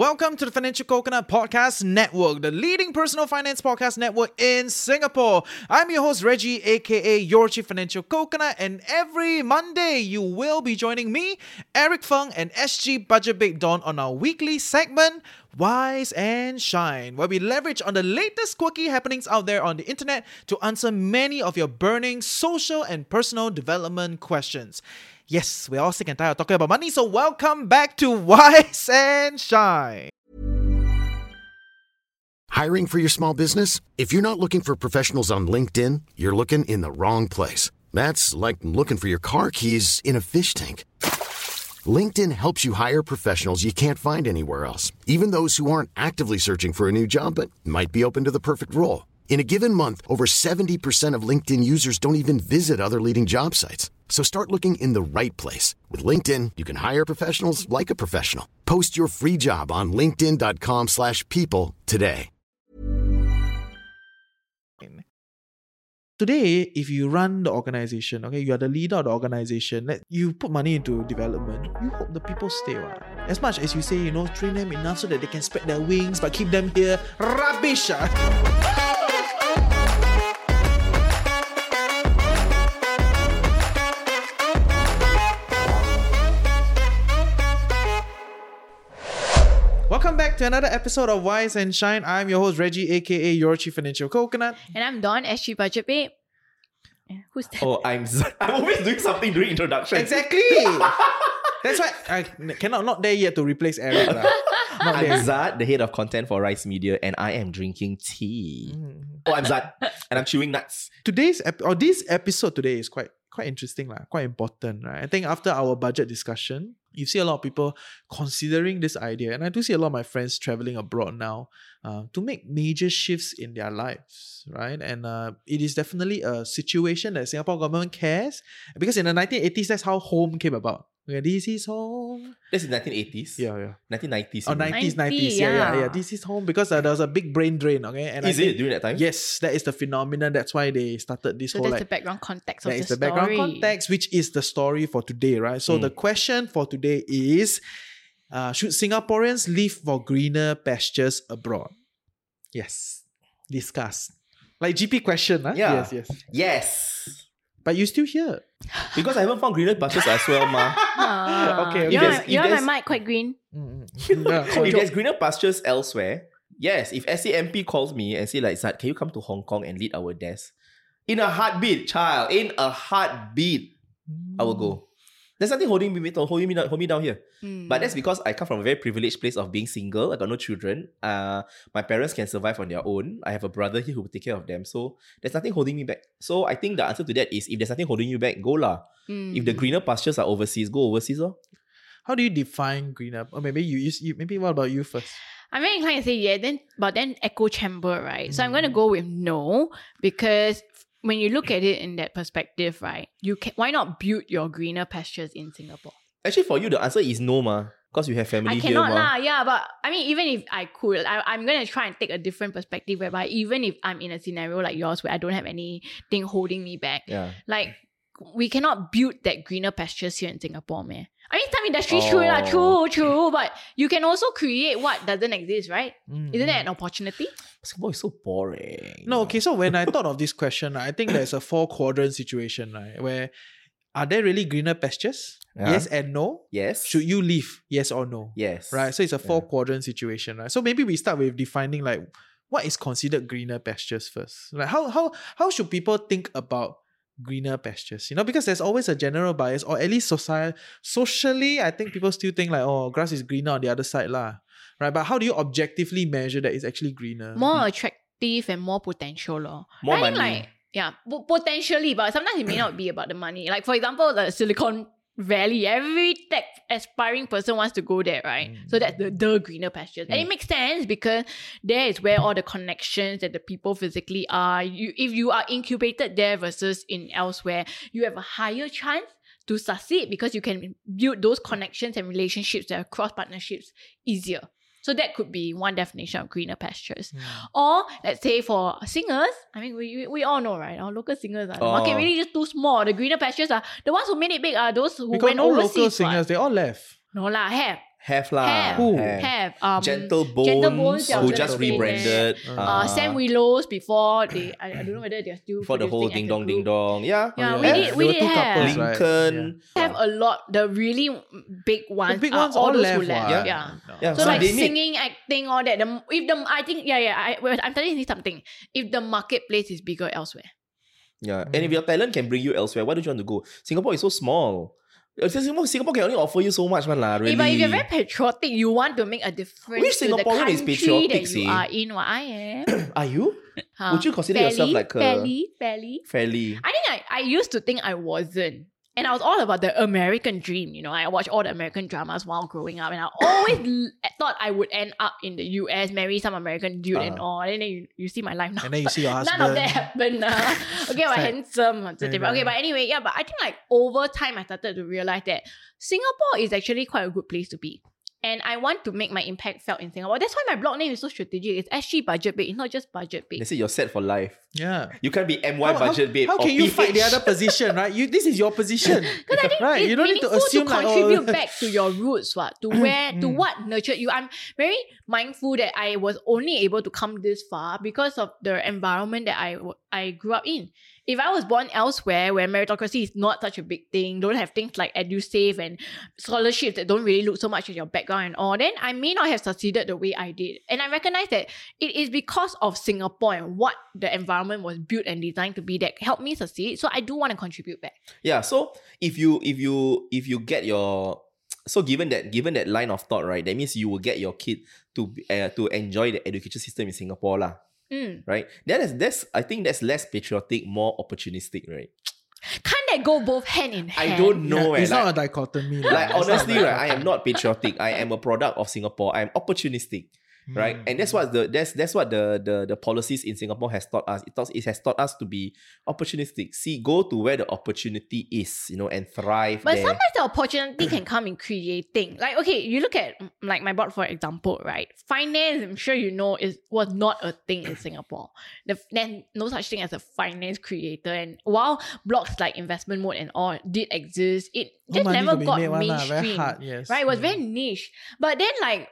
Welcome to the Financial Coconut Podcast Network, the leading personal finance podcast network in Singapore. I'm your host, Reggie, aka your Chief Financial Coconut, and every Monday you will be joining me, Eric Fung, and SG Budget Babe Dawn on our weekly segment, Wise and Shine, where we leverage on the latest quirky happenings out there on the internet to answer many of your burning social and personal development questions. Yes, we're all sick and tired of talking about money, so welcome back to Wise and Shine. Hiring for your small business? If you're not looking for professionals on LinkedIn, you're looking in the wrong place. That's like looking for your car keys in a fish tank. LinkedIn helps you hire professionals you can't find anywhere else, even those who aren't actively searching for a new job but might be open to the perfect role. In a given month, over 70% of LinkedIn users don't even visit other leading job sites. So start looking in the right place. With LinkedIn, you can hire professionals like a professional. Post your free job on linkedin.com slash people today. Today, if you run the organization, okay, you are the leader of the organization, you put money into development, you hope the people stay. Right? As much as you say, you know, train them enough so that they can spread their wings, but keep them here, rubbish. Ah. To another episode of Wise and Shine. I'm your host, Reggie, aka your Chief Financial Coconut. And I'm Dawn, SG Budget Babe. Who's that? Oh, I'm Z- I'm always doing something during introduction. Exactly. That's why I cannot not there yet to replace Eric. lah. Not I'm there. Zat, the head of content for Rice Media, and I am drinking tea. Mm. Oh, I'm Zat, and I'm chewing nuts. Today's ep- or this episode today is quite quite interesting, lah. Quite important, right? I think after our budget discussion, you see a lot of people considering this idea, and I do see a lot of my friends traveling abroad now uh, to make major shifts in their lives, right? And uh, it is definitely a situation that Singapore government cares because in the 1980s, that's how home came about. Okay, this is home. This is 1980s. Yeah, yeah. 1990s. Oh, you mean. 90s, 90s. 90, Yeah, yeah, yeah. yeah. This is home because uh, there was a big brain drain, okay? And I Is think- it during that time? Yes, that is the phenomenon. That's why they started this So whole that's like the background context of that the is the story. background context, which is the story for today, right? So Mm. the question for today is uh, should Singaporeans leave for greener pastures abroad? Yes. Discuss. Like GP question, huh? Yeah. Yes, yes. Yes. But you still here. Because I haven't found greener pastures as well, ma. Okay, okay. You know, my, you know my mic quite green. Mm, mm, mm. If there's greener pastures elsewhere, yes. If SCMP calls me and say like, Zat, can you come to Hong Kong and lead our desk? In a heartbeat, child. In a heartbeat, I will go. There's nothing holding me, holding me, down- hold me down here. Mm. But that's because I come from a very privileged place of being single. I got no children. Uh, my parents can survive on their own. I have a brother here who will take care of them. So there's nothing holding me back. So I think the answer to that is if there's nothing holding you back, go lah. Mm. If the greener pastures are overseas, go overseas. Oh. How do you define greener? Or maybe you, you, you maybe what about you first? I'm very inclined to say yeah, then but then echo chamber, right? So I'm gonna Mm. go with no because when you look at it in that perspective, right? You can why not build your greener pastures in Singapore? Actually, for you, the answer is no, ma. Because you have family I here, cannot ma. lah, yeah, but I mean, even if I could, I, I'm gonna try and take a different perspective whereby even if I'm in a scenario like yours where I don't have anything holding me back, Yeah. like we cannot build that greener pastures here in Singapore, man. I mean, some industry true lah, Oh. true, true, but you can also create what doesn't exist, right? Mm, Isn't that an opportunity? Singapore is so boring. No, okay. So when I thought of this question, I think there's a four quadrant situation, right? Where are there really greener pastures? Yeah. Yes and no. Yes. Should you leave? Yes or no? Yes. Right. So it's a four Yeah. quadrant situation, right? So maybe we start with defining like what is considered greener pastures first. Like how how how should people think about greener pastures? You know, because there's always a general bias, or at least society socially, I think people still think like, oh, grass is greener on the other side, lah. Right. But how do you objectively measure that it's actually greener? More attractive and more potential, lor. More I think money. like yeah, potentially, but sometimes it may not be about the money. Like for example, the Silicon Valley, every tech aspiring person wants to go there, right? Mm. So that's the, the greener pastures. And it makes sense because there is where all the connections that the people physically are. You if you are incubated there versus in elsewhere, you have a higher chance to succeed because you can build those connections and relationships that are cross partnerships easier. So that could be one definition of greener pastures. Hmm. Or let's say for singers, I mean we, we, we all know, right? Our local singers are the oh. market Oh. really just too small. The greener pastures are the ones who made it big are those who got went no overseas. local singers. They all left. No lah, have. Have lah. Have, Who? have. Um, Gentle Bones, Gentle Bones, who just rebranded. that. uh, Sam Willows before they, I, I don't know whether they're still for the whole ding dong ding dong. Yeah. Yeah, Oh, we yeah. did. There We did two have. couples, right? Lincoln. have a lot. The really big ones, big are ones all, all those left, who left. what? Yeah. Yeah, So so like they need- singing, acting, all that. The if the I think yeah yeah I, I'm telling you something. If the marketplace is bigger elsewhere, Yeah. And if your talent can bring you elsewhere, why don't you want to go? Singapore is so small. Singapore, Singapore can only offer you so much, man. lah. Really. Eh, but if you're very patriotic, you want to make a difference Which to the Singaporean is country patriotic, that see? you are in. What I am. Are you? Huh? Would you consider yourself like a- fairly, fairly? Fairly. I think I, I used to think I wasn't. And I was all about the American dream, you know. I watched all the American dramas while growing up, and I always thought I would end up in the US, marry some American dude and Uh-huh. all. And then you, you see my life now. And then you see your husband. None of that happened. Uh. Okay, well, handsome. it's a Yeah, different- Okay, but anyway, yeah, but I think like over time, I started to realize that Singapore is actually quite a good place to be. And I want to make my impact felt in Singapore. That's why my blog name is so strategic. It's SG Budget Babe. It's not just Budget They Babe. say you're set for life. Yeah. You can't be MY How- how- budget babe. How or can you fight the other position, right? You this is your position. Because I think right. it's You don't need to assume like contribute oh, back to your roots, what to where to Mm. what nurtured you. I'm very mindful that I was only able to come this far because of the environment that I I grew up in. If I was born elsewhere where meritocracy is not such a big thing, don't have things like EduSave and scholarships that don't really look so much at your background and all, then I may not have succeeded the way I did. And I recognize that it is because of Singapore and what the environment was built and designed to be that helped me succeed. So I do want to contribute back. Yeah. So if you if you if you get your so given that given that line of thought, right, that means you will get your kid to uh, to enjoy the education system in Singapore, lah. Mm. Right. That is that's I think that's less patriotic, more opportunistic, right? Can't that go both hand in hand? I don't know. Yeah, eh, it's like, not a dichotomy. lah. like It's not a honestly, right, I am not patriotic. I am a product of Singapore. I am opportunistic. Right? Mm. And that's what the that's that's what the the the policies in Singapore has taught us. It taught, it has taught us to be opportunistic. See, go to where the opportunity is, you know, and thrive But there. sometimes the opportunity can come in creating. Like, okay, you look at like my board for example, right? Finance, I'm sure you know, is was not a thing in Singapore. The then no such thing as a finance creator. And while blogs like Investment Moats and all did exist, it just money never got made one lah, mainstream. Very hard, yes. Right? It was Yeah. very niche. But then like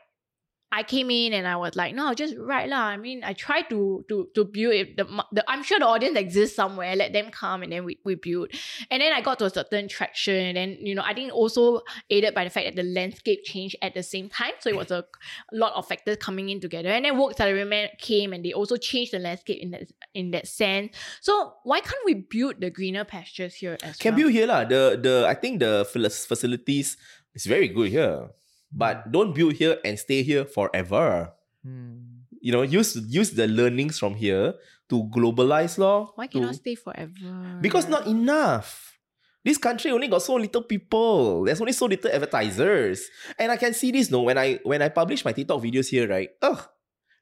I came in and I was like, no, just write lah. I mean, I try to to to build it. The, the I'm sure the audience exists somewhere. Let them come and then we, we build. And then I got to a certain traction. And you know, I think also aided by the fact that the landscape changed at the same time. So it was a lot of factors coming in together. And then Woke Salaryman came and they also changed the landscape in that in that sense. So why can't we build the greener pastures here as Can well? build here lah. The the I think the facilities is very good here, but don't build here and stay here forever. Mm. You know, use use the learnings from here to globalize law. Why to- cannot stay forever? Because not enough. This country only got so little people. There's only so little advertisers. And I can see this no when I when I publish my TikTok videos here, right? Ugh,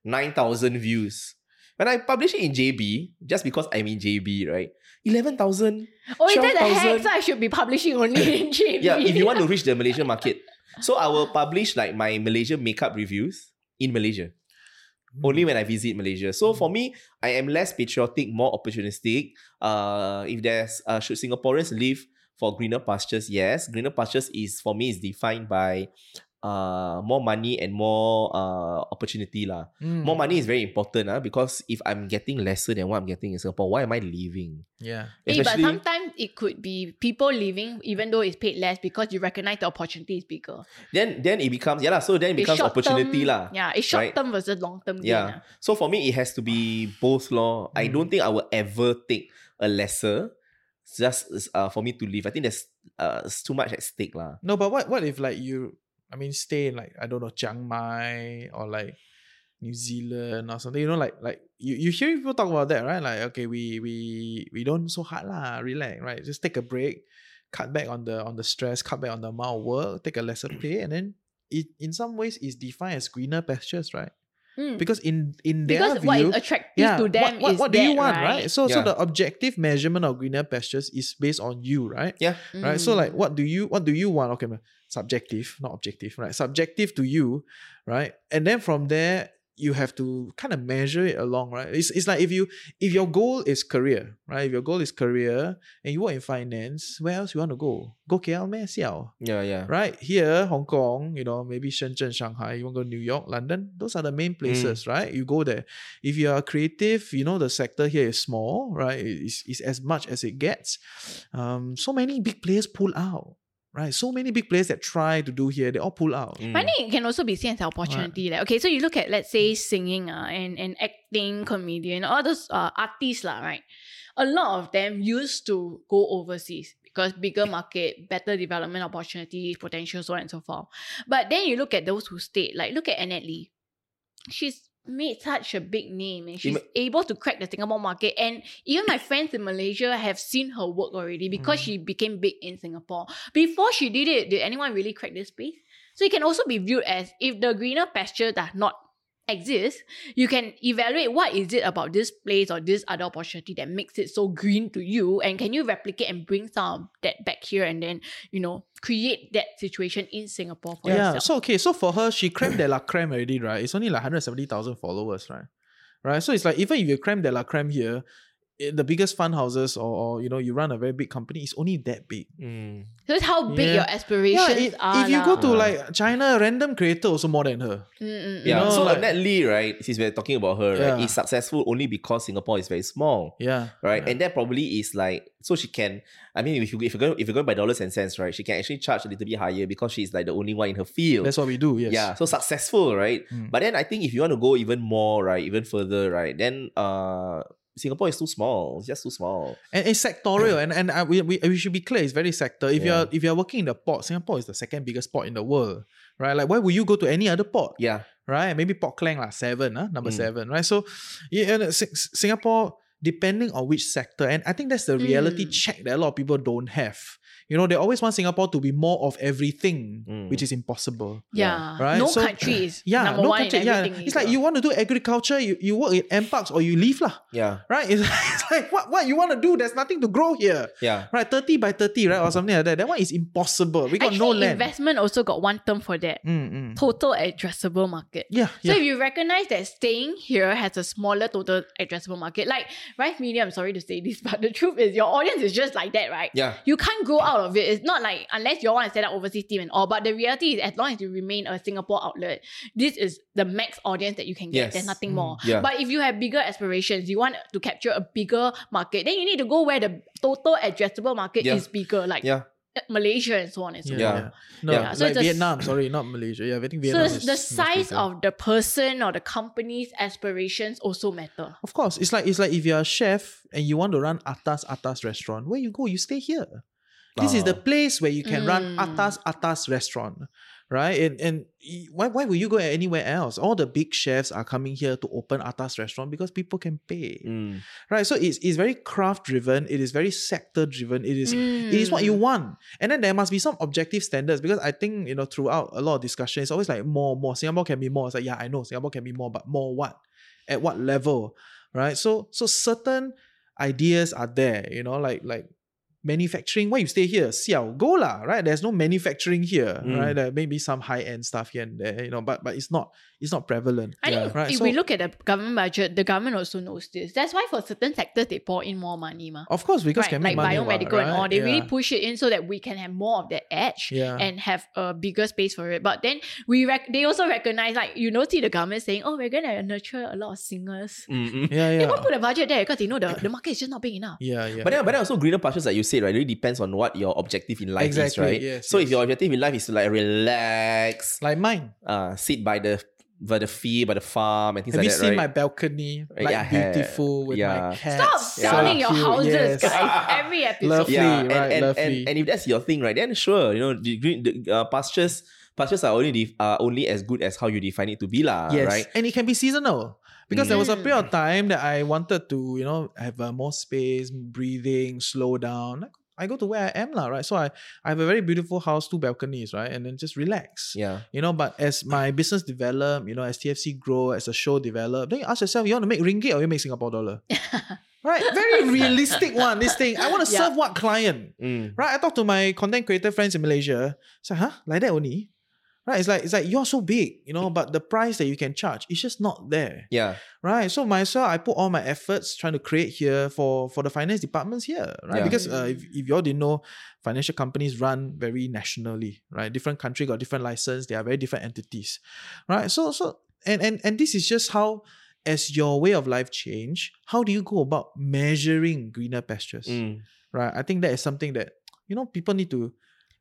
9,000 views. When I publish it in JB, just because I'm in JB, right? 11,000. Oh, is that the 12,000? heck? So I should be publishing only in JB. Yeah, if you want to reach the Malaysian market. So I will publish like my Malaysia makeup reviews in Malaysia. Only when I visit Malaysia. So for me, I am less patriotic, more opportunistic. Uh, if there's uh, should Singaporeans live for greener pastures? Yes, greener pastures is for me is defined by uh more money and more uh opportunity lah. Mm. More money is very important ah because if I'm getting lesser than what I'm getting in Singapore, why am I leaving? Yeah. Eh, but sometimes it could be people leaving even though it's paid less because you recognize the opportunity is bigger. Then then it becomes yeah lah. So then it becomes short-term- opportunity lah. Yeah, it's short right? term versus long term. Yeah. ah. So for me, it has to be both law. I Mm. don't think I will ever take a lesser just uh, for me to live. I think there's uh, it's too much at stake lah. No, but what what if like you I mean stay in like I don't know Chiang Mai or like New Zealand or something, you know, like like you, you hear people talk about that, right? Like, okay, we we we don't so hard lah, relax, right? Just take a break, cut back on the on the stress, cut back on the amount of work, take a lesser pay, and then it in some ways is defined as greener pastures, right? Mm. Because in in their Because what view, is attractive to them what, what, is what do you want, right? right? So so the objective measurement of greener pastures is based on you, right? Yeah. right so like Mm. what do you what do you want okay subjective not objective right subjective to you right and then from there you have to kind of measure it along, right? It's, it's like if you if your goal is career, right? If your goal is career and you work in finance, where else you want to go? Go KL, meh, Xiao. Yeah, yeah. Right here, Hong Kong, you know, maybe Shenzhen, Shanghai, you want to go New York, London, those are the main places, right? You go there. If you are creative, you know, the sector here is small, right? It's, it's as much as it gets. Um, so many big players pull out, right? So many big players that try to do here, they all pull out. Mm. But I think it can also be seen as an opportunity. Like, okay, so you look at let's say singing uh, and, and acting, comedian, all those uh, artists, lah, right? A lot of them used to go overseas because bigger market, better development opportunities, potential, so on and so forth. But then you look at those who stayed, like look at Annette Lee. She's made such a big name and she's Ima- able to crack the Singapore market. And even my friends in Malaysia have seen her work already because Mm. she became big in Singapore. Before she did it, did anyone really crack this space? So it can also be viewed as if the greener pasture does not exist, you can evaluate what is it about this place or this other opportunity that makes it so green to you, and can you replicate and bring some of that back here and then you know create that situation in Singapore for yeah. yourself. So okay, so for her, she creme de la creme already, right? It's only like 170,000 followers, right? Right. So it's like even if you creme de la creme here, the biggest fund houses or, or you know you run a very big company, it's only that big. Mm. That's how big Yeah. your aspirations Yeah, it- are. if you go to like China, random creator also more than her. Mm, mm, You Yeah. know, so like- Annette Lee, right? Since we're talking about her, right, is successful only because Singapore is very small. Yeah. Right. Yeah. And that probably is like so she can I mean if you if you're going if you're going by dollars and cents, right, she can actually charge a little bit higher because she's like the only one in her field. That's what we do. Yes. Yeah, so successful, right? Mm. But then I think if you want to go even more, right, even further, right, then uh Singapore is too small. It's just too small. And it's sectorial, and and uh, we, we we should be clear. It's very sector. If Yeah. you're if you're working in the port, Singapore is the second biggest port in the world, right? Like why would you go to any other port? Yeah. right? Maybe Port Klang lah, seven, huh? number Mm. seven, right? So, yeah, and, uh, Singapore, depending on which sector, and I think that's the reality Mm. check that a lot of people don't have. You know, they always want Singapore to be more of everything, Mm. which is impossible. yeah, Right? no So- country is Yeah, number no one country. in Yeah, everything. it's like either. you want to do agriculture, you, you work in NParks or you leave lah, Yeah. right? It's, it's like what what you want to do? There's nothing to grow here, Yeah. right? Thirty by thirty, right, or something like that. That one is impossible. We got Actually, no land. investment also got one term for that: Mm, mm. total addressable market. Yeah, So yeah. if you recognize that staying here has a smaller total addressable market, like Rice Media, I'm sorry to say this, but the truth is your audience is just like that, right? Yeah. You can't grow out of it. It's not like unless you want to set up overseas team and all. But the reality is, as long as you remain a Singapore outlet, this is the max audience that you can get. Yes. There's nothing Mm, more. yeah. But if you have bigger aspirations, you want to capture a bigger market, then you need to go where the total addressable market Yeah. is bigger, like Yeah. Malaysia and so on and so yeah, forth. Yeah. yeah. No, Yeah. So like it's Vietnam. Sorry, not Malaysia. Yeah, I think Vietnam. it's is the size of the person or the company's aspirations also matter. Of course, it's like it's like if you're a chef and you want to run atas atas restaurant, where you go, you stay here. This is the Oh. place where you can run Mm. atas atas restaurant, right? And and why why would you go anywhere else? All the big chefs are coming here to open atas restaurant because people can pay, Mm. right? So it's it's very craft driven. It is very sector driven. It is it is what you Mm. want. And then there must be some objective standards because I think, you know, throughout a lot of discussion, it's always like more, more. Singapore can be more. It's like, yeah, I know Singapore can be more, but more what? At what level? Right? So so certain ideas are there, you know, like like manufacturing. Why you stay here? Xiao, go lah, right? There's no manufacturing here, Mm. right? There may be some high-end stuff here and there, you know, but but it's not it's not prevalent. I think Right, if so- we look at the government budget, the government also knows this. That's why for certain sectors they pour in more money, ma. Of course, because right, can like money, what, biomedical and all, right? they really push it in so that we can have more of that edge Yeah. and have a bigger space for it. But then we rec- they also recognize, like you know, see the government saying, "Oh, we're gonna nurture a lot of singers." Mm-mm. yeah, They yeah. won't put a budget there because they know the, the market is just not big enough. Yeah, yeah. But then, but then also greener pastures, like you said, right, It really depends on what your objective in life is, right? yes, so if your objective in life is to like relax, like mine. uh, sit by the by the field, by the farm, and things Have you like that, seen right? my balcony? Like yeah, beautiful with Yeah. my cats. Stop so selling your houses, yes. guys. Every episode. Lovely, yeah, and, right, and, lovely. and, and if that's your thing, right, then sure, you know, the green the, uh, pastures pastures are only def- are only as good as how you define it to be, lah, yes, right? and it can be seasonal. Because there was a Mm. period of time that I wanted to, you know, have uh, more space, breathing, slow down. I go to where I am, lah, right? So I, I have a very beautiful house, two balconies, right? And then just relax. Yeah. You know, but as my business develop, you know, as TFC grow, as the show develop, then you ask yourself, you want to make ringgit or you make Singapore dollar? right? Very realistic one, this thing. I want to Yeah. serve what client? Mm. Right? I talk to my content creator friends in Malaysia. So, huh? Like that only? Right? It's like it's like you're so big, you know, but the price that you can charge is just not there, Yeah. right? So myself, I put all my efforts trying to create here for for the finance departments here, right? Yeah. Because uh, if if you all didn't know, financial companies run very nationally, right? Different country got different license. They are very different entities, right? So so and and and this is just how. As your way of life change, how do you go about measuring greener pastures? Mm. Right. I think that is something that you know people need to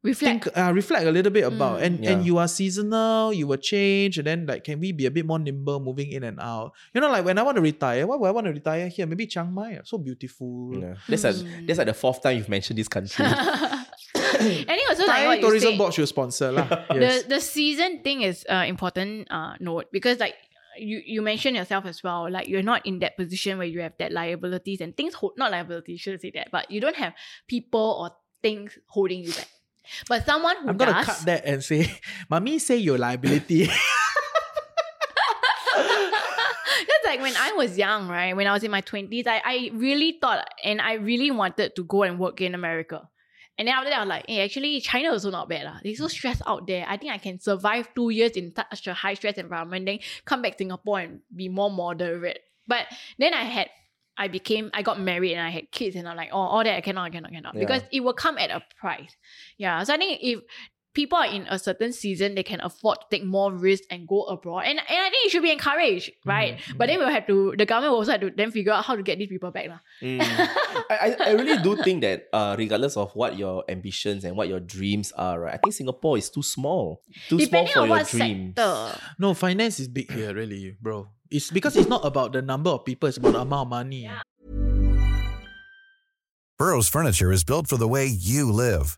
Reflect. think uh, reflect a little bit about Mm. and Yeah. and you are seasonal you will change and then like can we be a bit more nimble moving in and out you know like when i want to retire why would i want to retire here maybe chiang mai so beautiful Yeah. That's like Mm. that's like the fourth time you've mentioned this country. and it also like Thai what you tourism said, board should sponsor lah. yes. the the season thing is uh, important uh, note because like you you mentioned yourself as well like you're not in that position where you have that liabilities and things hold not liabilities should say that but you don't have people or things holding you back but someone who i'm gonna does cut that and say mommy say your liability That's like when I was young, right? When I was in my 20s, I, I really thought and I really wanted to go and work in America. And then after that, I was like, hey, actually, China is also not bad. lah. They're so stressed out there. I think I can survive two years in such a high stress environment, then come back Singapore and be more moderate. But then I had, I became, I got married and I had kids, and I'm like, oh, all that I cannot, I cannot, cannot. Yeah. Because it will come at a price. Yeah. So I think if people are in a certain season, they can afford to take more risk and go abroad. And, and I think it should be encouraged, right? But then we'll have to, the government will also have to then figure out how to get these people back. lah. Mm. I, I I really do think that uh, regardless of what your ambitions and what your dreams are, right? I think Singapore is too small. Too Depending small on for your what dreams. sector. no finance is big here really bro it's because it's not about the number of people it's about the amount of money Burrow's furniture is built for the way you live.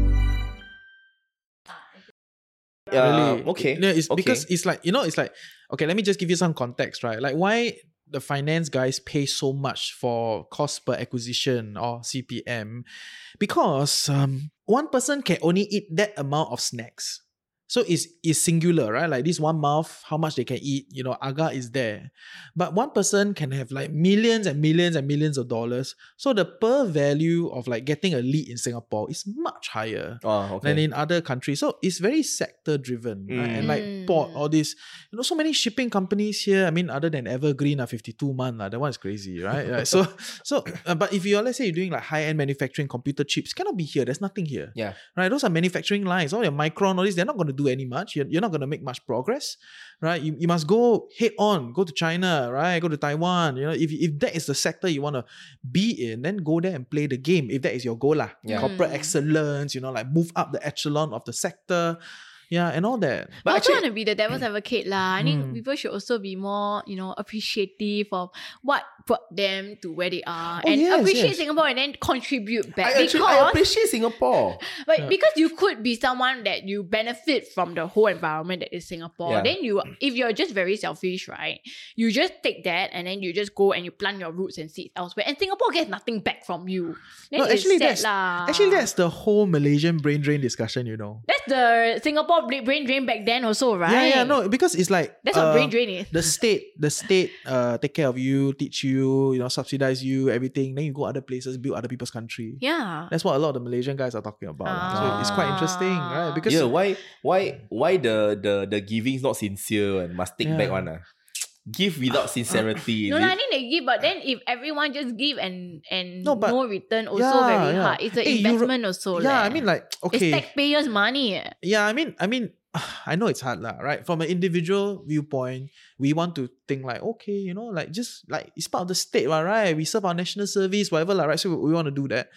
Uh, really okay. no, it's okay. because it's like you know it's like okay let me just give you some context right like why the finance guys pay so much for cost per acquisition or cpm because um one person can only eat that amount of snacks so it's, it's singular right like this one mouth how much they can eat you know agar is there but one person can have like millions and millions and millions of dollars so the per value of like getting a lead in singapore is much higher Oh, okay. than in other countries. So it's very sector driven. Right? And like Mm. port, all this, you know, so many shipping companies here. I mean, other than Evergreen, uh, 52 month, uh, that one is crazy, right? Right. So, so uh, but if you're, let's say you're doing like high end manufacturing computer chips, cannot be here. There's nothing here. yeah. Right. Those are manufacturing lines. All your micron, all this, they're not going to do any much. You're, you're not going to make much progress. Right. You, you must go head on, go to China, right? Go to Taiwan. You know, if, if that is the sector you want to be in, then go there and play the game. If that is your goal, lah. Yeah. Corporate Mm. excellence, you know, like move up the echelon of the sector. Yeah, and all that. But But I also actually, want to be the devil's advocate lah. I think Mm. people should also be more, you know, appreciative of what brought them to where they are, Oh, and yes, appreciate yes. Singapore, and then contribute back. I, actually, because, I appreciate Singapore. but Yeah. because you could be someone that you benefit from the whole environment that is Singapore. Yeah. Then you, if you're just very selfish, right? You just take that and then you just go and you plant your roots and seeds elsewhere, and Singapore gets nothing back from you. Then No, actually, sad that's lah. actually that's the whole Malaysian brain drain discussion. You know. that's the Singapore bra- brain drain back then also, right? Yeah, yeah, no, because it's like That's what uh, brain drain is. The state, the state, uh, take care of you, teach you, you know, subsidize you, everything. Then you go other places, build other people's country. Yeah. That's what a lot of the Malaysian guys are talking about. lah. So it's quite interesting, right? Ah. Because yeah, why why why the the the giving is not sincere and must take Yeah. back one ah? Give without sincerity. No, is lah, it? I think they give, but then if everyone just give and and No, no, return, also Yeah, very yeah. hard. It's an you- investment also. yeah, leh. I mean like okay, it's taxpayers' money. eh. yeah, I mean, I mean, I know it's hard lah, right? From an individual viewpoint, we want to think like, okay, you know, like just like it's part of the state, right? We serve our national service, whatever, lah, right? So we, we want to do that.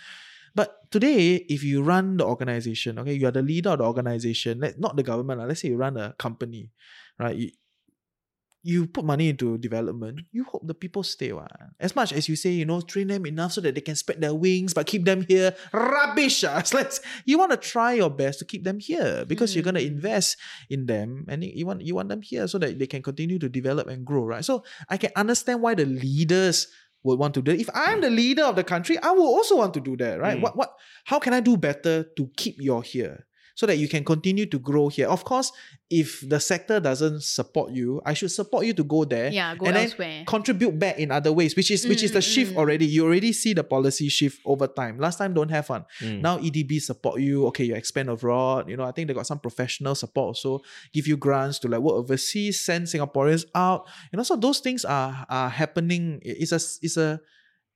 But today, if you run the organization, okay, you are the leader of the organization, let, not the government, let's say you run a company, right? You, you put money into development, you hope the people stay. What? As much as you say, you know, train them enough so that they can spread their wings, but keep them here. Rubbish. ah. Like, you want to try your best to keep them here because you're gonna invest in them and you- you want you want them here so that they can continue to develop and grow, right? So I can understand why the leaders would want to do it. If I'm the leader of the country, I will also want to do that, right? Mm. What what how can I do better to keep you here? So that you can continue to grow here. Of course, if the sector doesn't support you, I should support you to go there. Yeah, go and then contribute back in other ways, which is which is the Mm, shift mm. already. You already see the policy shift over time. Last time don't have one. Mm. Now EDB support you. Okay, you expand abroad. You know, I think they got some professional support also. Give you grants to like work overseas, send Singaporeans out. You know, so those things are are happening. It's a it's a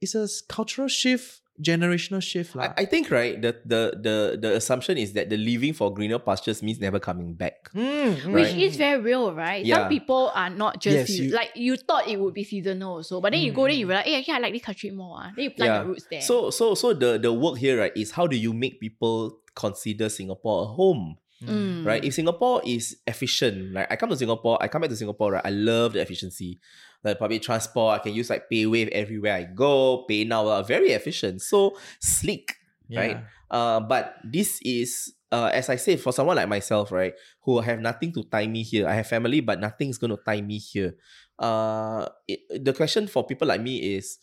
it's a cultural shift, generational shift. lah. I, I think right the, the the the assumption is that the leaving for greener pastures means never coming back. Mm, mm. Which is very real, right? Yeah. Some people are not just Yes, sea- you- like you thought it would be seasonal also, but then you go there, you realize, hey, actually I like this country more. ah. Then you plant your roots there. So so so the the work here right is how do you make people consider Singapore a home? Mm. Right? If Singapore is efficient, like I come to Singapore, I come back to Singapore, right? I love the efficiency. Like public transport, I can use like PayWave everywhere I go, Pay Now, uh, very efficient. So sleek. right? Uh, but this is, uh, as I said, for someone like myself, right, who have nothing to tie me here. I have family, but nothing's going to tie me here. Uh, it, the question for people like me is,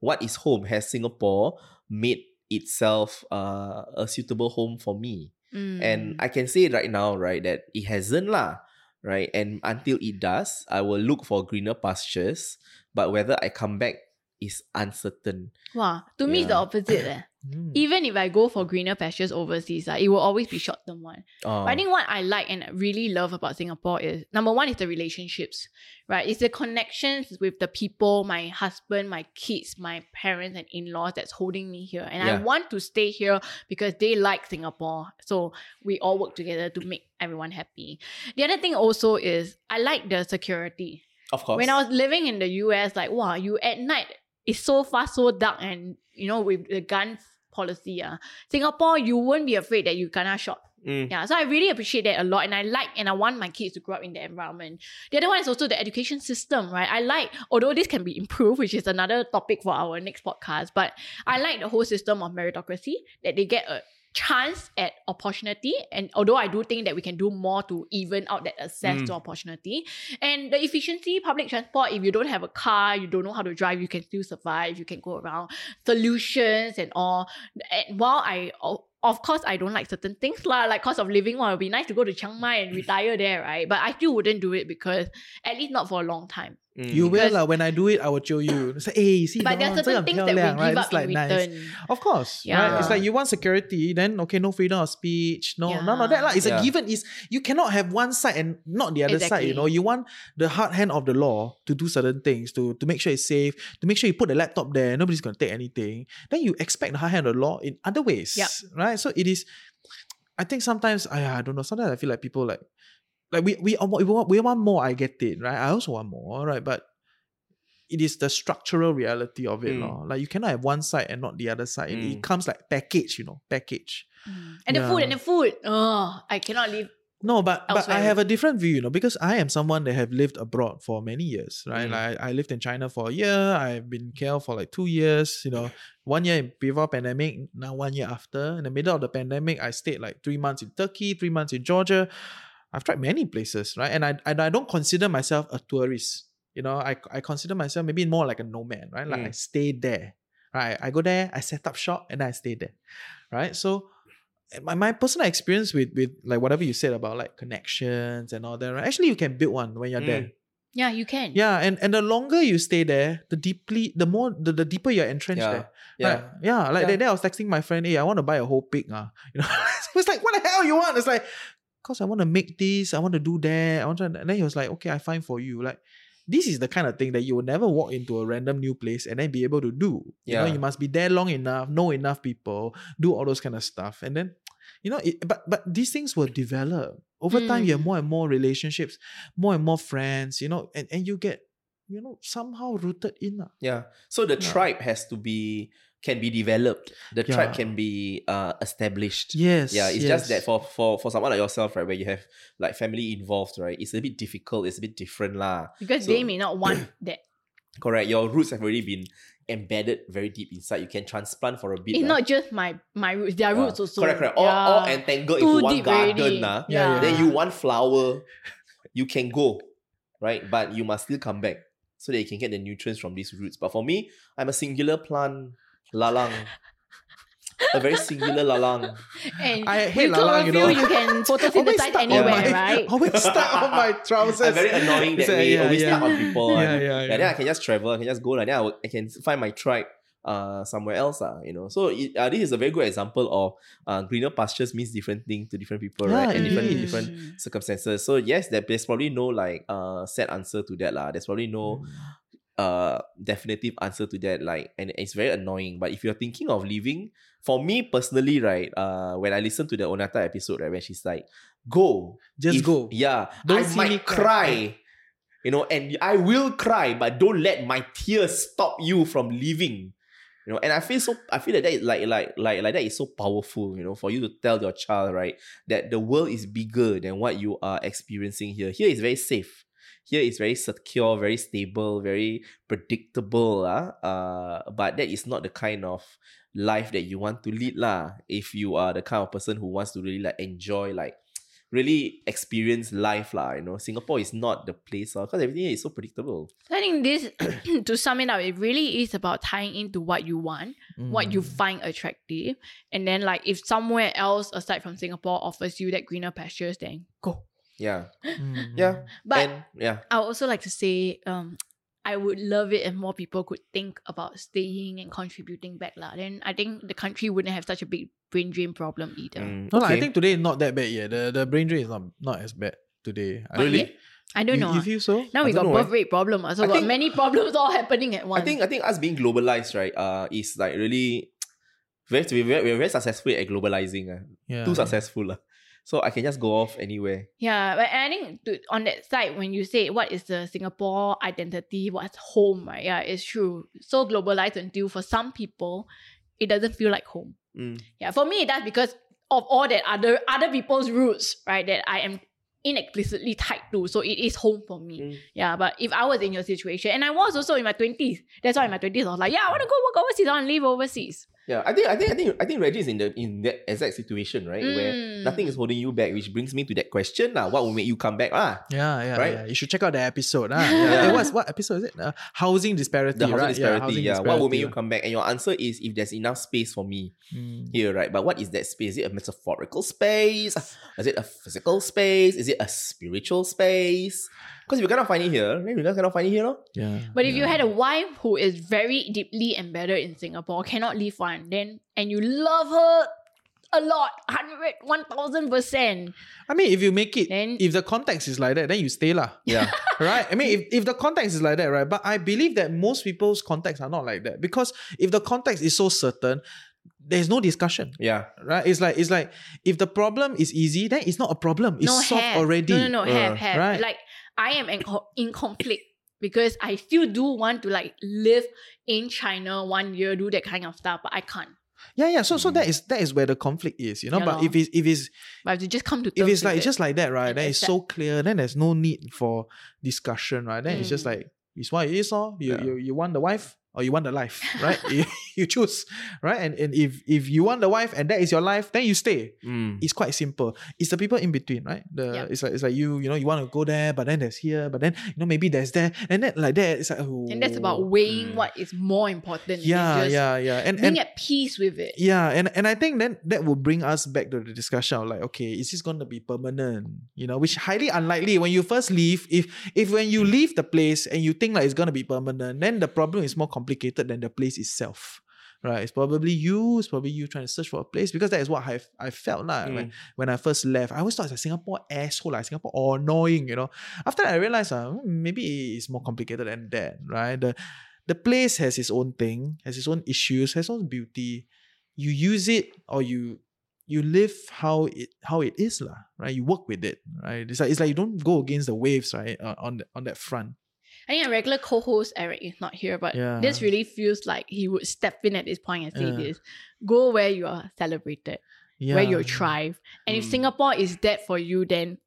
what is home? Has Singapore made itself uh, a suitable home for me? Mm. And I can say right now, right, that it hasn't lah, right? And until it does, I will look for greener pastures. But whether I come back is uncertain. wow, to me it's the opposite. eh. Mm. Even if I go for greener pastures overseas, ah, it will always be short term one. Uh, But I think what I like and really love about Singapore is number one is the relationships, right? It's the connections with the people, my husband, my kids, my parents and in-laws that's holding me here. And I want to stay here because they like Singapore. So we all work together to make everyone happy. The other thing also is I like the security. of course. When I was living in the US, like wow, you at night it's so fast, so dark, and you know with the gun policy, uh, Singapore you won't be afraid that you gonna shot. Mm. Yeah, so I really appreciate that a lot, and I like and I want my kids to grow up in that environment. The other one is also the education system, right? I like, although this can be improved, which is another topic for our next podcast, but I like the whole system of meritocracy that they get a chance at opportunity and although i do think that we can do more to even out that access Mm. to opportunity. And the efficiency public transport if you don't have a car you don't know how to drive you can still survive you can go around. Solutions and all. And while I of course i don't like certain things lah like cost of living well, it would be nice to go to chiang mai and retire there right? But i still wouldn't do it because at least not for a long time Mm. You will like, when I do it, I will show you. Say, hey, see, but certain things that we give right? up it's like, return. Nice. Of course, yeah. right? It's like you want security, then okay, no freedom of speech, no, yeah. none of that. Like, it's yeah. a given. Is you cannot have one side and not the other exactly. side. You know, you want the hard hand of the law to do certain things to to make sure it's safe, to make sure you put the laptop there, nobody's gonna take anything. Then you expect the hard hand of the law in other ways, yep. right? So it is. I think sometimes I, I don't know. Sometimes I feel like people like like we we we want, we want more. I get it, right? I also want more, right? But it is the structural reality of it, Mm. lor. Like you cannot have one side and not the other side. It- It Mm. comes like package, you know, package. and the food and the food oh i cannot live No, but but I have a different view, you know, because I am someone that have lived abroad for many years, right? Mm. Like I lived in China for a year. I've been in KL for like two years. You know, one year before pandemic, now one year after. In the middle of the pandemic, I stayed like three months in Turkey, three months in Georgia. I've tried many places, right? And I and I don't consider myself a tourist. You know, I I consider myself maybe more like a nomad, right? Like Mm. I stay there, right? I go there, I set up shop, and I stay there, right? So my, my personal experience with with like whatever you said about like connections and all that, right? Actually, you can build one when you're there. yeah you can Yeah, and and the longer you stay there, the deeply, the more, the, the deeper you're entrenched Yeah. there. Yeah. Right? yeah. Like Yeah. that day, I was texting my friend, "Hey, I want to buy a whole pig." Uh. you know, it's like, "What the hell you want?" It's like, "Cause I want to make this, I want to do that, I want to." And then he was like, "Okay, I find for you." Like, this is the kind of thing that you will never walk into a random new place and then be able to do. You know, Yeah. you must be there long enough, know enough people, do all those kind of stuff, and then. You know, it, but but these things will develop over time. You have Mm. more and more relationships, more and more friends. You know, and, and you get you know, somehow rooted in. lah. Yeah. So the Yeah. tribe has to be can be developed. The Yeah. tribe can be uh established. Yes. Yeah, it's just that for for for someone like yourself, right, where you have like family involved, right, it's a bit difficult. It's a bit different, lah. Because So- they may not want that. Correct. Your roots have already been embedded very deep inside. You can transplant for a bit. It's lah. not just my my roots, their Yeah. roots also. Correct, correct. All, all Yeah. entangled Too into one deep garden, already. nah. Yeah, yeah. Then you want flower, you can go, right? But you must still come back so that you can get the nutrients from these roots. But for me, I'm a singular plant, lalang. a very singular lalang. And I hate with lalang, you know. chlorophyll, you can Always photosynthesize stuck on anywhere, my- right? Always stuck on my trousers. I'm very annoying that It's like, way. yeah, always yeah. stuck on people. Yeah, and- yeah, yeah. Then I can just travel. I can just go. Like, then I, will, I can find my tribe uh somewhere else. Uh, you know. So it, uh, this is a very good example of uh, greener pastures means different thing to different people, right? And different is. different circumstances. So yes, there, there's probably no like uh set answer to that. lah. There's probably no uh definitive answer to that like and it's very annoying but if you're thinking of leaving for me personally right uh when i listen to the onata episode right when she's like go Just If- go. yeah Don't i see might me cry. cry. you know and i will cry but don't let my tears stop you from leaving you know and i feel so i feel that that is like like like like that is so powerful you know for you to tell your child right that the world is bigger than what you are experiencing here here is very safe here is very secure, very stable, very predictable. ah. Uh, but that is not the kind of life that you want to lead. lah. If you are the kind of person who wants to really like enjoy, like really experience life. lah. You know, Singapore is not the place because everything is so predictable. I think this, to sum it up, it really is about tying into what you want, what Mm. you find attractive, and then like if somewhere else aside from Singapore offers you that greener pastures, then go. Yeah. Mm. Yeah. But and yeah. I would also like to say, um, I would love it if more people could think about staying and contributing back. lah. Then I think the country wouldn't have such a big brain drain problem either. Mm, No, lah, I think today not that bad yet. The the brain drain is not not as bad today. I Really? think. I don't you, know. You feel so? now we I don't got know, birth rate problem. ah, So I got think- many problems all happening at once. I think I think us being globalized, right, uh, is like really very to be very we're very successful at globalizing. Uh. Yeah. Too successful. lah. So I can just go off anywhere. Yeah, but I think to, on that side, when you say what is the Singapore identity, what's home, right? Yeah, it's true. So globalized until for some people, it doesn't feel like home. Mm. Yeah, for me, that's because of all that other other people's roots, right? That I am inexplicitly tied to. So it is home for me. Mm. Yeah, but if I was in your situation, and I was also in my twenties, that's why in my twenties I was like, yeah, I want to go work overseas. I want to live overseas. Yeah, I think I think I think I think Reggie is in the in that exact situation, right? Where Mm. nothing is holding you back, which brings me to that question. lah. what will make you come back? Ah, Yeah, yeah, Right? yeah. You should check out the episode. Ah. Yeah. Yeah. What's, what episode is it? Uh, housing disparity. the housing right? disparity. housing Yeah, what will make you come back? And your answer is if there's enough space for me Mm. here, right? But what is that space? Is it a metaphorical space? Is it a physical space? Is it a spiritual space? Because if you cannot find it here, then you cannot find it here, no? Yeah. But if you had a wife who is very deeply embedded in Singapore, cannot leave one, then and you love her a lot, 100, 1000%. I mean, if you make it, Then- if the context is like that, then you stay lah. Yeah. right? I mean, if, if the context is like that, right? But I believe that most people's contexts are not like that because if the context is so certain, there's no discussion, yeah. right? It's like it's like if the problem is easy, then it's not a problem. It's no, solved have. already. No, no, no, have, Uh, have. right. Like, I am in, in conflict because I still do want to like live in China one year, do that kind of stuff, but I can't. Yeah, yeah. So so that is that is where the conflict is, you know. Yeah but lor. if it's if it's But I have to just come to if it's like it. just like that, right? and Then it's accept. so clear. Then there's no need for discussion, right? Then it's just Mm. like it's what it is, or you, Yeah. you you want the wife or you want the life, right? you, you choose, right? And and if if you want the wife and that is your life, then you stay. Mm. It's quite simple. It's the people in between, right? The Yep. it's like it's like you you know you want to go there, but then there's here, but then you know maybe there's there, and then like that. It's like oh, and that's about weighing Mm. what is more important. yeah just yeah yeah and being and at peace with it. yeah, and and I think then that will bring us back to the discussion of like, okay, is this going to be permanent? You know, which highly unlikely. When you first leave, if if when you leave the place and you think like it's going to be permanent, then the problem is more complicated than the place itself. Right, it's probably you. It's probably you trying to search for a place because that is what I've, I felt like when, Mm. when I first left. I always thought it's like Singapore asshole, like Singapore annoying. You know, after that, I realized uh, hmm, maybe it's more complicated than that. Right, the the place has its own thing, has its own issues, has its own beauty you use it or you you live how it how it is lah, right? You work with it, right? It's like it's like you don't go against the waves, right? Uh, on the, on that front. I think a regular co-host Eric is not here, but Yeah. this really feels like he would step in at this point and say Yeah. this: go where you are celebrated, where you thrive, and if Mm. Singapore is dead for you, then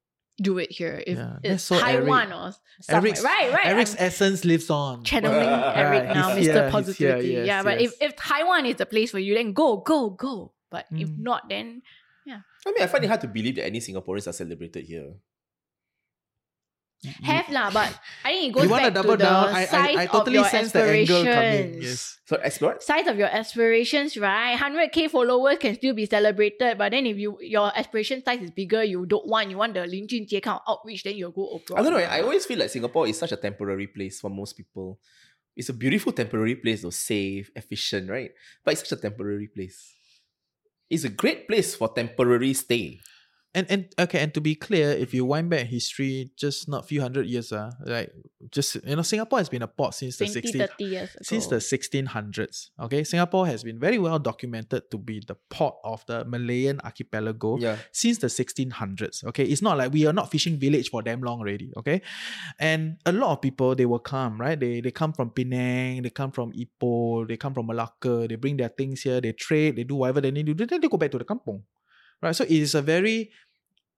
do it here. If Yeah, it's so Taiwan or somewhere, Eric's, right, right. Eric's I'm essence lives on. channeling Eric Right, now, he's Mr. here, Positivity. here, yes, yeah, but yes. if, if Taiwan is the place for you, then go, go, go. But if Mm. not, then yeah. I mean, I find it hard to believe that any Singaporeans are celebrated here. have lah. But I think it goes you want to back double to the down? I, size I, I of totally your sense the angle coming. aspirations. Yes. So explore. size of your aspirations, right? 100k followers can still be celebrated, but then if you your aspiration size is bigger, you don't want, you want the Lin Junjie kind of outreach, then you'll go abroad. I don't know. I always feel like Singapore is such a temporary place for most people. It's a beautiful temporary place, though, safe, efficient, right? But it's such a temporary place. It's a great place for temporary stay. And and okay, and to be clear, if you wind back history, just not few hundred years, uh, like just you know, Singapore has been a port since the 20, 60s. 30 years ago. Since the 1600s, okay, Singapore has been very well documented to be the port of the Malayan archipelago Yeah. since the 1600s. Okay, it's not like we are not fishing village for damn long already. Okay, and a lot of people they will come right. They they come from Penang, they come from Ipoh, they come from Malacca. They bring their things here. They trade. They do whatever they need to do. Then they go back to the kampong, right? So it is a very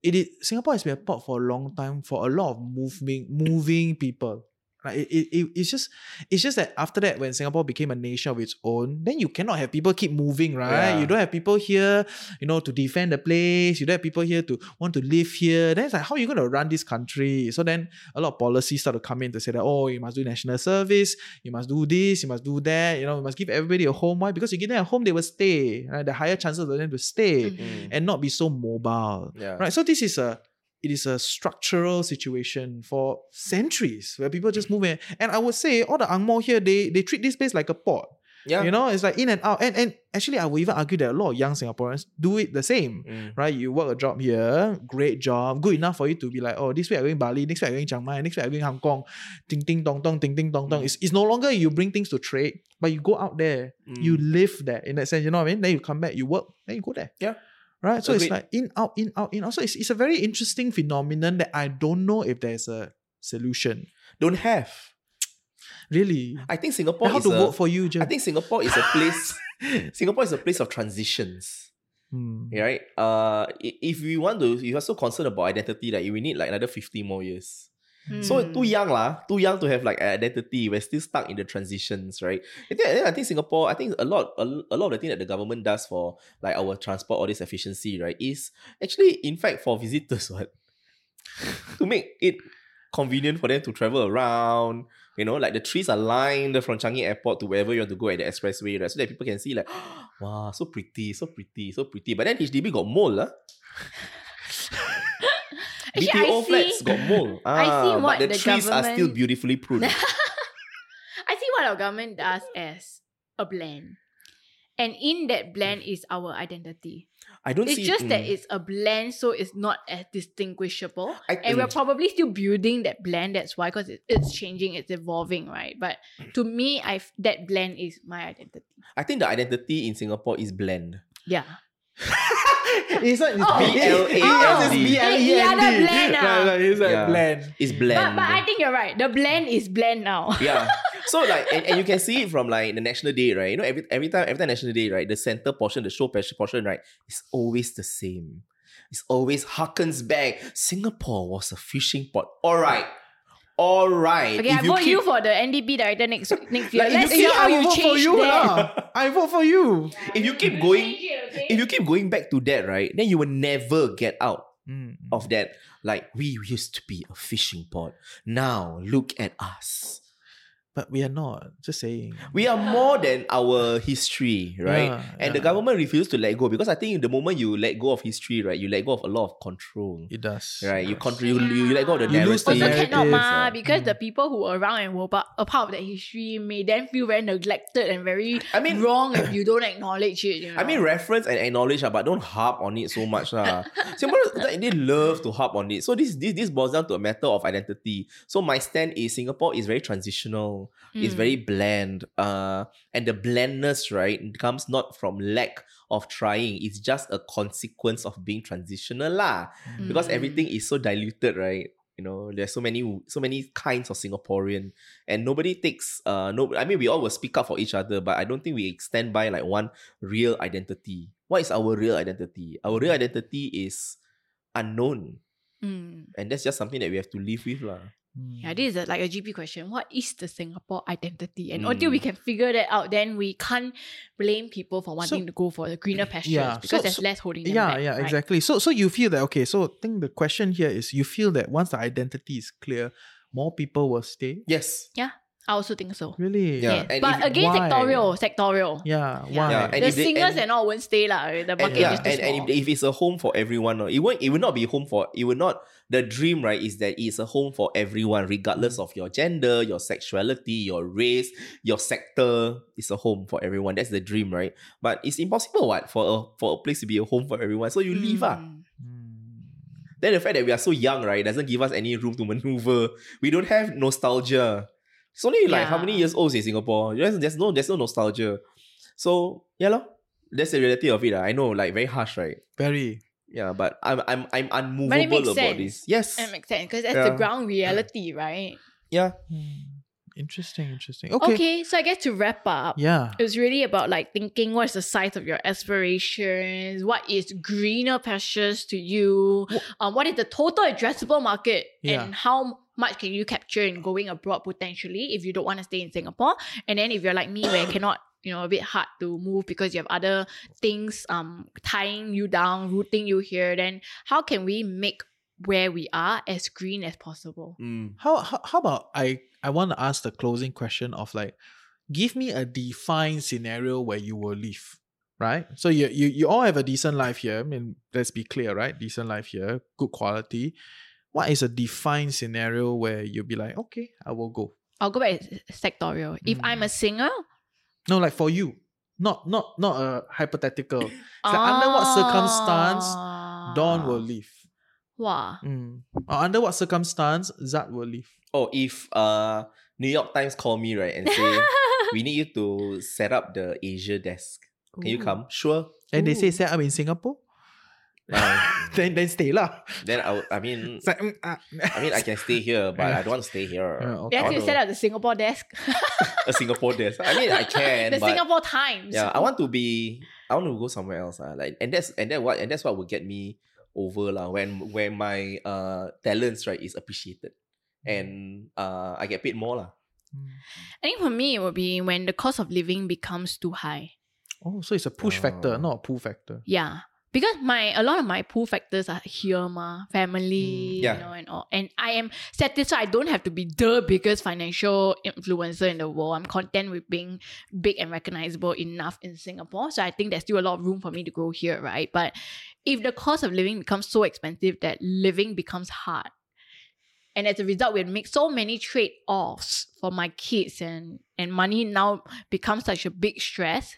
it is Singapore has been a port for a long time for a lot of moving moving people. Like it, it, it- it's just it's just that after that when Singapore became a nation of its own, then you cannot have people keep moving, right? Yeah. You don't have people here, you know, to defend the place. You don't have people here to want to live here. Then it's like, how are you going to run this country? So then a lot of policies start to come in to say that, oh, you must do national service, you must do this, you must do that, you know, you must give everybody a home. Why? Because you give them a home, they will stay. Right? The higher chances of them to stay Mhm. Mm. and not be so mobile. Yeah. Right. So this is a it is a structural situation for centuries where people just move in. And I would say all the Angmo here, they they treat this place like a port. Yeah. You know, it's like in and out. And and actually I would even argue that a lot of young Singaporeans do it the same. Mm. Right? You work a job here, great job, good enough for you to be like, oh, this week I'm going Bali, next week I'm going Chiang Mai, next week I'm going Hong Kong, ding ding dong dong, ding ding dong dong. Mm. It's, it's no longer you bring things to trade, but you go out there, you Mm. live there in that sense, you know what I mean? Then you come back, you work, then you go there. Yeah. Right? So it's like in, out, in, out, in, out. So it's, it's a very interesting phenomenon that I don't know if there's a solution. Don't have. Really. I think Singapore how to a, vote for you, Jim? I think Singapore is a place. Singapore is a place of transitions. Hmm. Right? Uh, if we want to, if you're so concerned about identity, that like we need like another 50 more years. So Hmm. too young lah, too young to have like an identity. We're still stuck in the transitions, right? I think, I think Singapore, I think a lot, a, a lot of the thing that the government does for like our transport, all this efficiency, right, is actually in fact for visitors, what? to make it convenient for them to travel around. You know, like the trees are lined from Changi Airport to wherever you want to go at the expressway, right? So that people can see like, wow, so pretty, so pretty, so pretty. But then HDB got mold, lah. Actually, I BTO see- flats got mold. I see Ah, what but the, the trees are still beautifully pruned. I see what our government does as a blend. And in that blend is our identity. I don't It's just that mm. it's a blend, so it's not as distinguishable. I and we're probably still building that blend. That's why, because it, it's changing, it's evolving, right? But to me, I that blend is my identity. I think the identity in Singapore is blend. Yeah. It's like Oh, B-L-A-N-D. It's It's the other blend ah. Right, right, it's like Yeah. blend. It's blend. But, but I think you're right. The blend is blend now. yeah. So like, and, and you can see it from like the National Day, right? You know, every every time every time National Day, right? The center portion, the show portion, right? Is always the same. It's always harkens back. Singapore was a fishing port. All right, all right. Okay, If I vote you for the NDP director next next year. Like, Let's you see how I you vote for change you that. I vote for you. If you keep going, if you keep going back to that, right? Then you will never get out. Mm. of that. Like we used to be a fishing port. Now look at us. But we are not. Just saying. We are more than our history, right? Yeah, and the government refuses to let go because I think the moment you let go of history, right, you let go of a lot of control. It does. Right, you control, you, you let go of the You lose the Also cannot ma, because Mm. the people who are around and were pa- a part of that history may then feel very neglected and very I mean- wrong if you don't acknowledge it. You know? I mean, reference and acknowledge, ah, but don't harp on it so much. lah. Singaporeans, like, they love to harp on it. So this, this this boils down to a matter of identity. So my stand is Singapore is very transitional. It's Mm. very bland. Uh, and the blandness, right, comes not from lack of trying. It's just a consequence of being transitional lah. Because Mm. everything is so diluted, right? You know, there's so many so many kinds of Singaporean, and nobody takes uh no. I mean, we all will speak up for each other, but I don't think we stand by like one real identity. What is our real identity? Our real identity is unknown, Mm. and that's just something that we have to live with, lah. Yeah, this is a, like a GP question. What is the Singapore identity? And until we Mm. can figure that out, then we can't blame people for wanting to go for the greener pastures Yeah, because so- there's so- less holding them yeah back, yeah right? exactly so so you feel that okay so I think the question here is you feel that once the identity is clear more people will stay Yes. I also think so. really Yeah, Yeah. But if- again, why? sectorial, sectorial. yeah Yeah. why Yeah, and the if they- singers and- and, all won't stay lah. The And, market yeah, is too and, and if, if it's a home for everyone, no, it won't. It will not be home for. It will not. The dream, right, is that it's a home for everyone, regardless of your gender, your sexuality, your race, your sector. It's a home for everyone. That's the dream, right? But it's impossible, what, for a for a place to be a home for everyone. So you leave, ah. Mm. Then the fact that we are so young, right, doesn't give us any room to maneuver. We don't have nostalgia. It's only like how many years old is Singapore? There's, there's no there's no nostalgia. So yeah, lor. That's the reality of it. ah. I know, like very harsh, right? very Yeah, but I'm I'm I'm unmovable But it makes about sense. this. Yes. It makes sense because that's Yeah. the ground reality, right? yeah. Interesting interesting okay, Okay. so I guess to wrap up, yeah it was really about like thinking what's the size of your aspirations, what is greener pastures to you, um, what is the total addressable market, Yeah. and how much can you capture in going abroad potentially if you don't want to stay in Singapore. And then if you're like me where you cannot, you know, a bit hard to move because you have other things um tying you down, rooting you here, then how can we make where we are as green as possible? Mm. how, how how about i i want to ask the closing question of like give me a defined scenario where you will leave right? So you you, you all have a decent life here. I mean let's be clear right? Decent life here good quality. What is a defined scenario where you'll be like okay i will go I'll go back to sectorial. If I'm a singer, no like for you. Not not not a hypothetical. It's like under what circumstance dawn will Ah. leave Wow. Mm. Or under what circumstance Zat will leave Oh, if uh New York Times call me right and say we need you to set up the Asia desk. Can you come? Sure. and they say Ooh. set up in Singapore Uh, then then stay lah then I, I mean like, mm, ah. I mean I can stay here, but I don't want to stay here. Yeah, okay. They have I to want set up the Singapore desk. a Singapore desk. I mean I can, the but Singapore Times. yeah, I want to be I want to go somewhere else. Uh, like and that's and that what and that's what will get me over lah when when my uh talents right is appreciated and uh I get paid more lah. I think for me, it would be when the cost of living becomes too high. Oh, so it's a push factor, Oh. not a pull factor. Yeah. Because my a lot of my pull factors are here, ma, family, Mm, yeah. you know, and all. And I am satisfied. I don't have to be the biggest financial influencer in the world. I'm content with being big and recognizable enough in Singapore. So I think there's still a lot of room for me to grow here, right? But if the cost of living becomes so expensive that living becomes hard, and as a result, we make so many trade offs for my kids, and and money now becomes such a big stress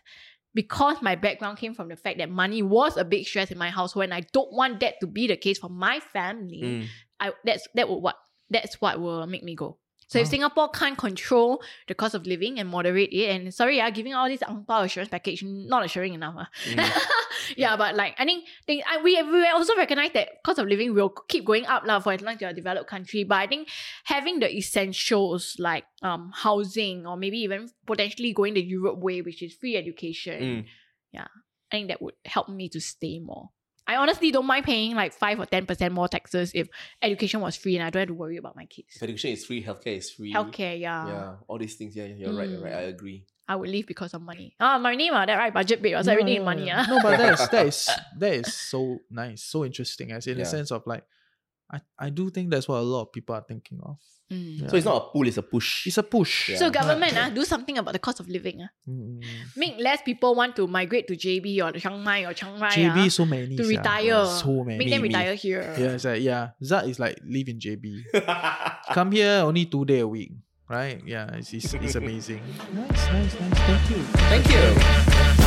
because my background came from the fact that money was a big stress in my household, and I don't want that to be the case for my family. Mm. I that's that would what that's what will make me go. So if Singapore can't control the cost of living and moderate it, and sorry, yeah, giving all this ang assurance package not assuring enough. ah. yeah, but like I think, think I, we we also recognize that cost of living will keep going up lah for as long as you're a developed country. But I think having the essentials like um housing or maybe even potentially going the Europe way, which is free education, Mm. I think that would help me to stay more. I honestly don't mind paying like five or ten percent more taxes if education was free and I don't have to worry about my kids. If education is free, healthcare is free. Healthcare, yeah. Yeah, all these things. Yeah, you're right. You're right. Mm. I agree. I would leave because of money. Ah, my name, ah, that right, budget bit, so everything in money. Ah. No, but that is that is that is so nice, so interesting. As in the sense of like, I I do think that's what a lot of people are thinking of. Mm. Yeah. So it's not a pull, it's a push. It's a push. Yeah. So government, ah, do something about the cost of living. Ah. Mm. Make less people want to migrate to JB or Chiang Mai or Chiang Mai JB ah, so many to sia. retire. So many. Make them Me, me. retire here. Yeah, it's like yeah. Zat is like live in JB. Come here only two day a week, right? Yeah, it's it's, it's amazing. nice, nice, nice. Thank you. Thank you.